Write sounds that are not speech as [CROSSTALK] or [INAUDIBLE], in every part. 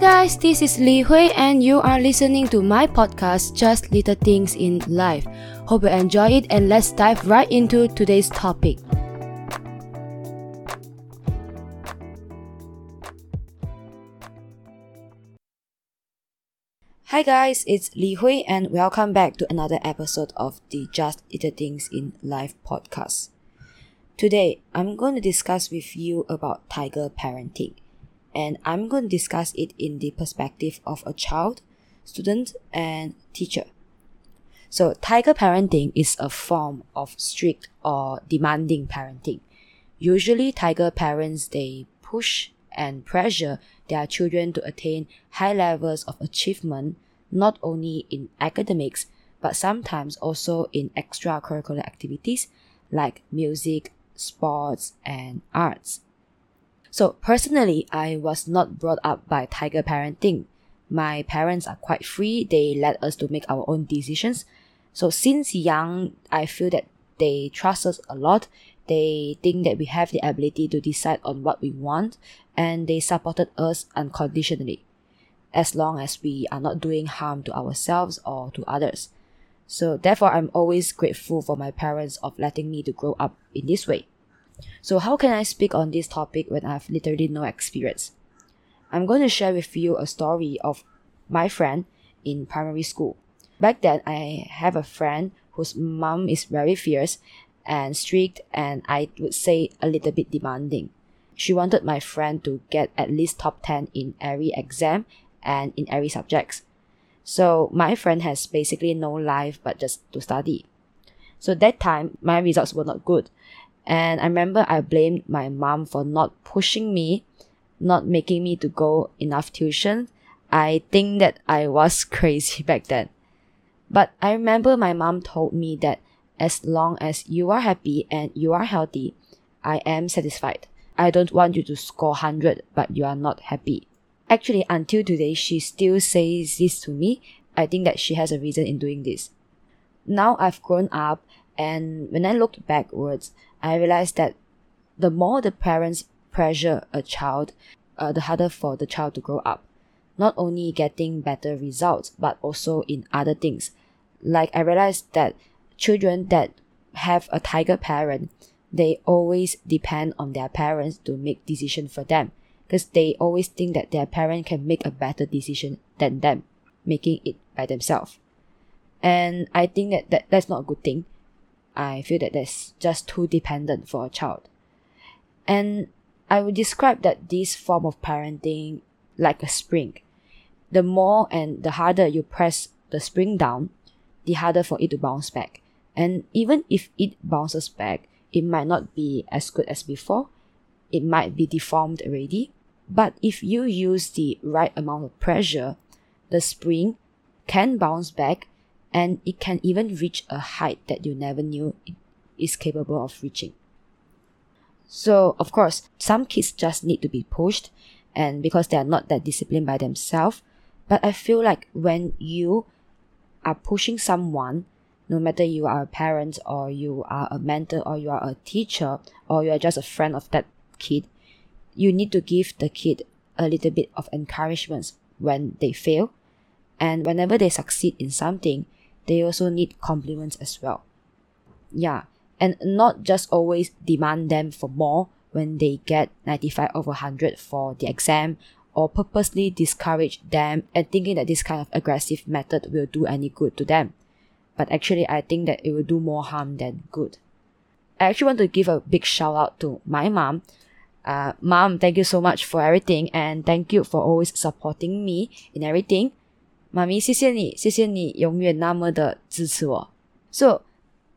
guys, this is Li Hui and you are listening to my podcast Just Little Things in Life. Hope you enjoy it and let's dive right into today's topic. Hi guys, it's Li Hui and welcome back to another episode of the Just Little Things in Life podcast. Today, I'm going to discuss with you about tiger parenting and I'm going to discuss it in the perspective of a child, student, and teacher. So, tiger parenting is a form of strict or demanding parenting. Usually, tiger parents they push and pressure their children to attain high levels of achievement, not only in academics but sometimes also in extracurricular activities like music, sports, and arts. So personally, I was not brought up by tiger parenting. My parents are quite free. They let us to make our own decisions. So since young, I feel that they trust us a lot. They think that we have the ability to decide on what we want and they supported us unconditionally as long as we are not doing harm to ourselves or to others. So therefore I'm always grateful for my parents of letting me to grow up in this way. So how can I speak on this topic when I've literally no experience? I'm going to share with you a story of my friend in primary school. Back then, I have a friend whose mom is very fierce and strict and I would say a little bit demanding. She wanted my friend to get at least top 10 in every exam and in every subjects. So my friend has basically no life but just to study. So that time my results were not good and I remember I blamed my mom for not pushing me, not making me to go enough tuition. I think that I was [LAUGHS] crazy back then. But I remember my mom told me that as long as you are happy and you are healthy, I am satisfied. I don't want you to score 100 but you are not happy. Actually, until today, she still says this to me. I think that she has a reason in doing this. Now I've grown up and when I looked backwards, I realized that the more the parents pressure a child, uh, the harder for the child to grow up. Not only getting better results, but also in other things. Like I realized that children that have a tiger parent, they always depend on their parents to make decision for them because they always think that their parent can make a better decision than them, making it by themselves. And I think that, that that's not a good thing I feel that that's just too dependent for a child. And I would describe that this form of parenting like a spring. The more and the harder you press the spring down, the harder for it to bounce back. And even if it bounces back, it might not be as good as before. It might be deformed already. But if you use the right amount of pressure, the spring can bounce back and it can even reach a height that you never knew it is capable of reaching. So, of course, some kids just need to be pushed, and because they are not that disciplined by themselves. But I feel like when you are pushing someone, no matter you are a parent or you are a mentor or you are a teacher or you are just a friend of that kid, you need to give the kid a little bit of encouragement when they fail. And whenever they succeed in something, they also need compliments as well. Yeah, and not just always demand them for more when they get 95 over 100 for the exam or purposely discourage them and thinking that this kind of aggressive method will do any good to them. But actually, I think that it will do more harm than good. I actually want to give a big shout out to my mom. Uh, mom, thank you so much for everything and thank you for always supporting me in everything. 妈咪，谢谢你，谢谢你永远那么的支持我。So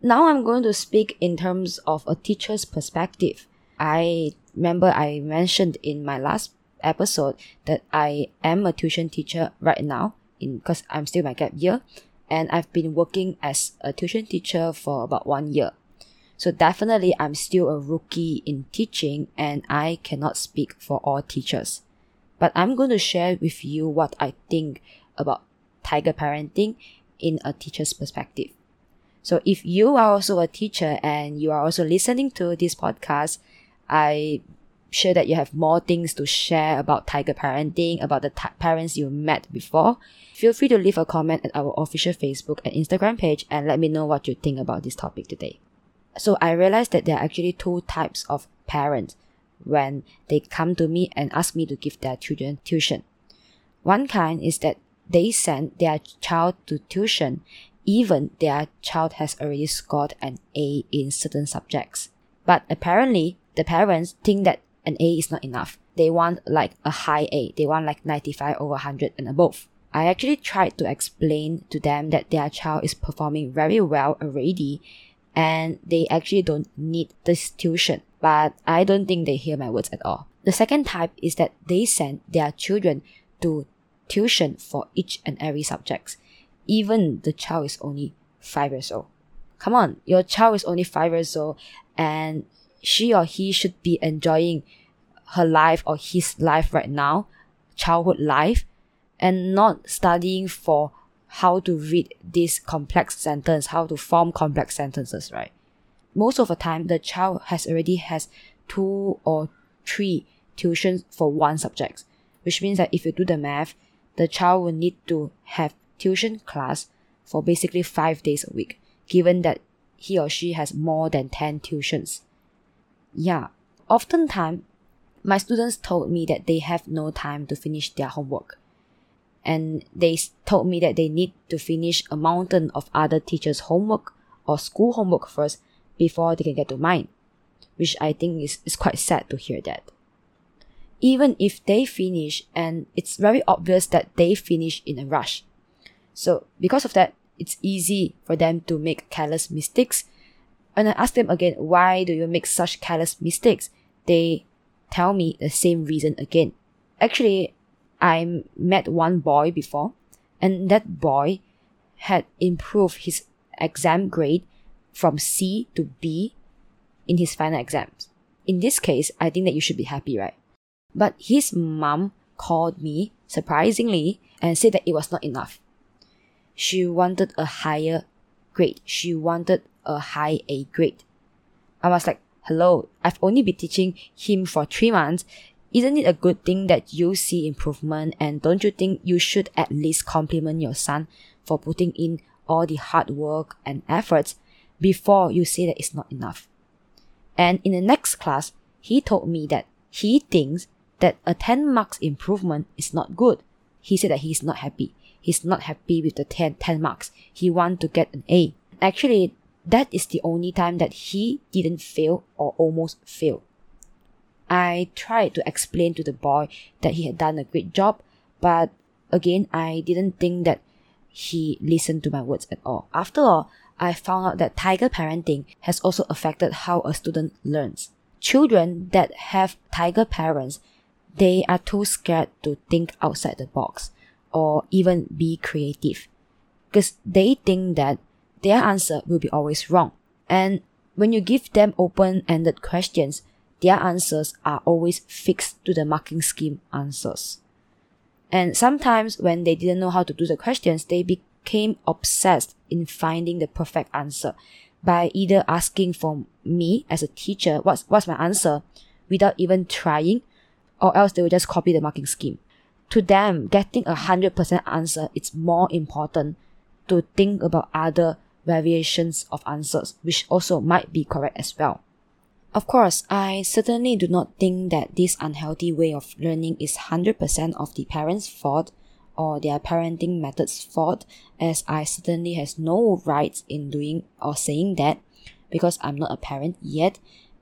now I'm going to speak in terms of a teacher's perspective. I remember I mentioned in my last episode that I am a tuition teacher right now in because I'm still my gap year and I've been working as a tuition teacher for about one year. So definitely I'm still a rookie in teaching and I cannot speak for all teachers. But I'm going to share with you what I think about tiger parenting in a teacher's perspective. So if you are also a teacher and you are also listening to this podcast, I sure that you have more things to share about tiger parenting, about the t- parents you met before, feel free to leave a comment at our official Facebook and Instagram page and let me know what you think about this topic today. So I realized that there are actually two types of parents when they come to me and ask me to give their children tuition. One kind is that they send their child to tuition even their child has already scored an A in certain subjects. But apparently, the parents think that an A is not enough. They want like a high A. They want like 95 over 100 and above. I actually tried to explain to them that their child is performing very well already and they actually don't need this tuition. But I don't think they hear my words at all. The second type is that they send their children to tuition for each and every subjects, even the child is only five years old. Come on, your child is only five years old and she or he should be enjoying her life or his life right now, childhood life, and not studying for how to read this complex sentence, how to form complex sentences, right? Most of the time, the child has already has two or three tuitions for one subject, which means that if you do the math, the child will need to have tuition class for basically five days a week, given that he or she has more than 10 tuitions. Yeah, oftentimes my students told me that they have no time to finish their homework. And they told me that they need to finish a mountain of other teachers' homework or school homework first before they can get to mine, which I think is, is quite sad to hear that. Even if they finish, and it's very obvious that they finish in a rush. So, because of that, it's easy for them to make careless mistakes. And I ask them again, why do you make such careless mistakes? They tell me the same reason again. Actually, I met one boy before, and that boy had improved his exam grade from C to B in his final exams. In this case, I think that you should be happy, right? But his mom called me, surprisingly, and said that it was not enough. She wanted a higher grade. She wanted a high A grade. I was like, hello, I've only been teaching him for three months. Isn't it a good thing that you see improvement? And don't you think you should at least compliment your son for putting in all the hard work and efforts before you say that it's not enough? And in the next class, he told me that he thinks that a 10 marks improvement is not good. He said that he's not happy. He's not happy with the 10, 10 marks. He wants to get an A. Actually, that is the only time that he didn't fail or almost fail. I tried to explain to the boy that he had done a great job, but again, I didn't think that he listened to my words at all. After all, I found out that tiger parenting has also affected how a student learns. Children that have tiger parents, they are too scared to think outside the box or even be creative because they think that their answer will be always wrong. And when you give them open ended questions, their answers are always fixed to the marking scheme answers. And sometimes when they didn't know how to do the questions, they became obsessed in finding the perfect answer by either asking for me as a teacher, what's, what's my answer, without even trying, or else they will just copy the marking scheme. To them, getting a 100% answer is more important to think about other variations of answers, which also might be correct as well. Of course, I certainly do not think that this unhealthy way of learning is 100% of the parents' fault or their parenting methods' fault, as I certainly has no rights in doing or saying that because I'm not a parent yet.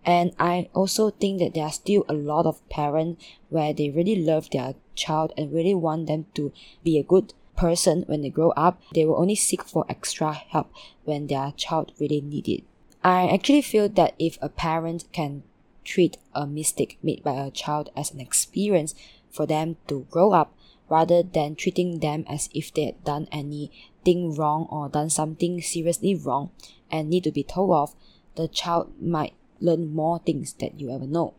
And I also think that there are still a lot of parents where they really love their child and really want them to be a good person when they grow up. They will only seek for extra help when their child really need it. I actually feel that if a parent can treat a mistake made by a child as an experience for them to grow up rather than treating them as if they had done anything wrong or done something seriously wrong and need to be told off, the child might learn more things that you ever know.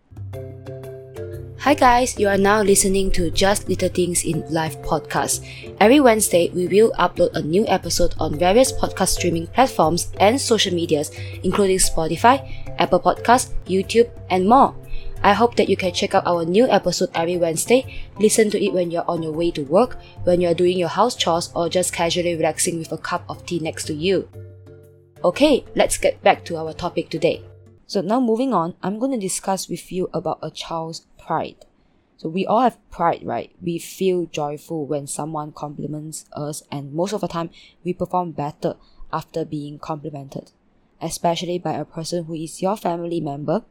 Hi guys, you are now listening to Just Little Things in Life podcast. Every Wednesday, we will upload a new episode on various podcast streaming platforms and social medias, including Spotify, Apple Podcasts, YouTube, and more. I hope that you can check out our new episode every Wednesday. Listen to it when you're on your way to work, when you're doing your house chores, or just casually relaxing with a cup of tea next to you. Okay, let's get back to our topic today. So, now moving on, I'm going to discuss with you about a child's pride. So, we all have pride, right? We feel joyful when someone compliments us, and most of the time, we perform better after being complimented, especially by a person who is your family member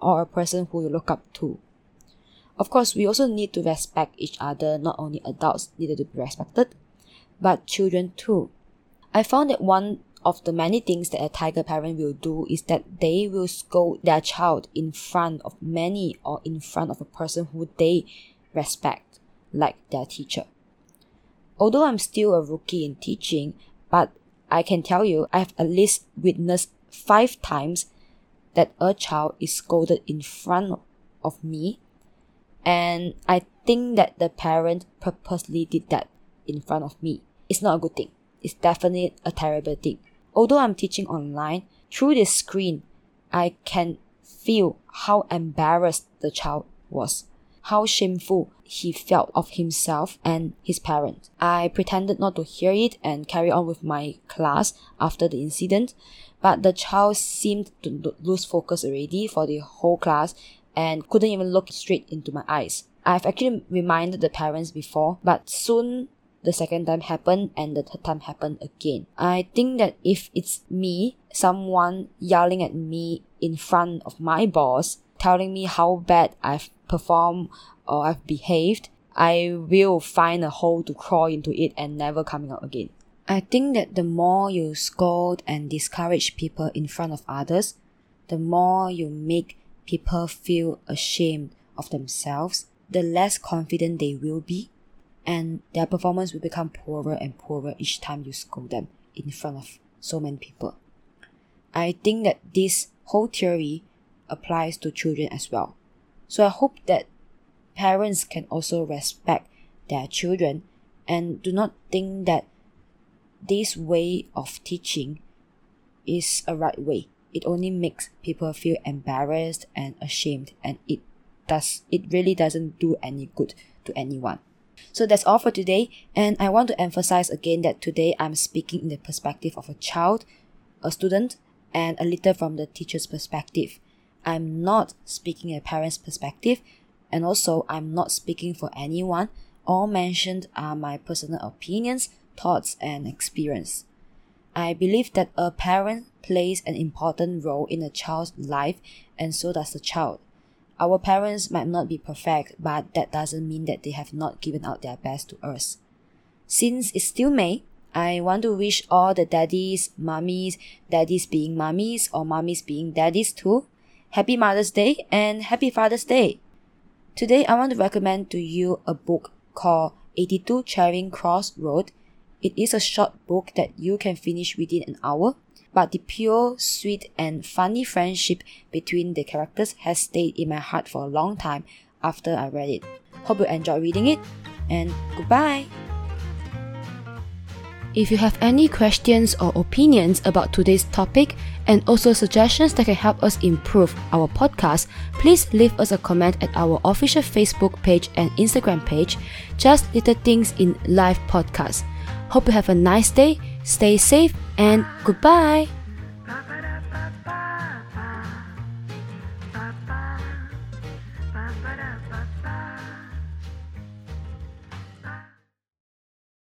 or a person who you look up to. Of course, we also need to respect each other, not only adults needed to be respected, but children too. I found that one of the many things that a tiger parent will do is that they will scold their child in front of many or in front of a person who they respect, like their teacher. Although I'm still a rookie in teaching, but I can tell you I have at least witnessed five times that a child is scolded in front of me. And I think that the parent purposely did that in front of me. It's not a good thing. It's definitely a terrible thing. Although I'm teaching online, through this screen, I can feel how embarrassed the child was, how shameful he felt of himself and his parent. I pretended not to hear it and carry on with my class after the incident, but the child seemed to lose focus already for the whole class and couldn't even look straight into my eyes. I've actually reminded the parents before, but soon the second time happened and the third time happened again. I think that if it's me, someone yelling at me in front of my boss, telling me how bad I've performed or I've behaved, I will find a hole to crawl into it and never coming out again. I think that the more you scold and discourage people in front of others, the more you make people feel ashamed of themselves, the less confident they will be, and their performance will become poorer and poorer each time you scold them in front of so many people. I think that this whole theory applies to children as well. So I hope that parents can also respect their children and do not think that this way of teaching is a right way. It only makes people feel embarrassed and ashamed and it does it really doesn't do any good to anyone. So that's all for today and I want to emphasize again that today I'm speaking in the perspective of a child, a student, and a little from the teacher's perspective. I'm not speaking a parent's perspective and also I'm not speaking for anyone. All mentioned are my personal opinions, thoughts, and experience. I believe that a parent plays an important role in a child's life and so does the child. Our parents might not be perfect, but that doesn't mean that they have not given out their best to us. Since it's still May, I want to wish all the daddies, mummies, daddies being mummies or mummies being daddies too, Happy Mother's Day and Happy Father's Day. Today, I want to recommend to you a book called 82 Charing Cross Road. It is a short book that you can finish within an hour, but the pure, sweet, and funny friendship between the characters has stayed in my heart for a long time after I read it. Hope you enjoy reading it, and goodbye! If you have any questions or opinions about today's topic and also suggestions that can help us improve our podcast, please leave us a comment at our official Facebook page and Instagram page, Just Little Things in Life Podcast. Hope you have a nice day, stay safe, and goodbye!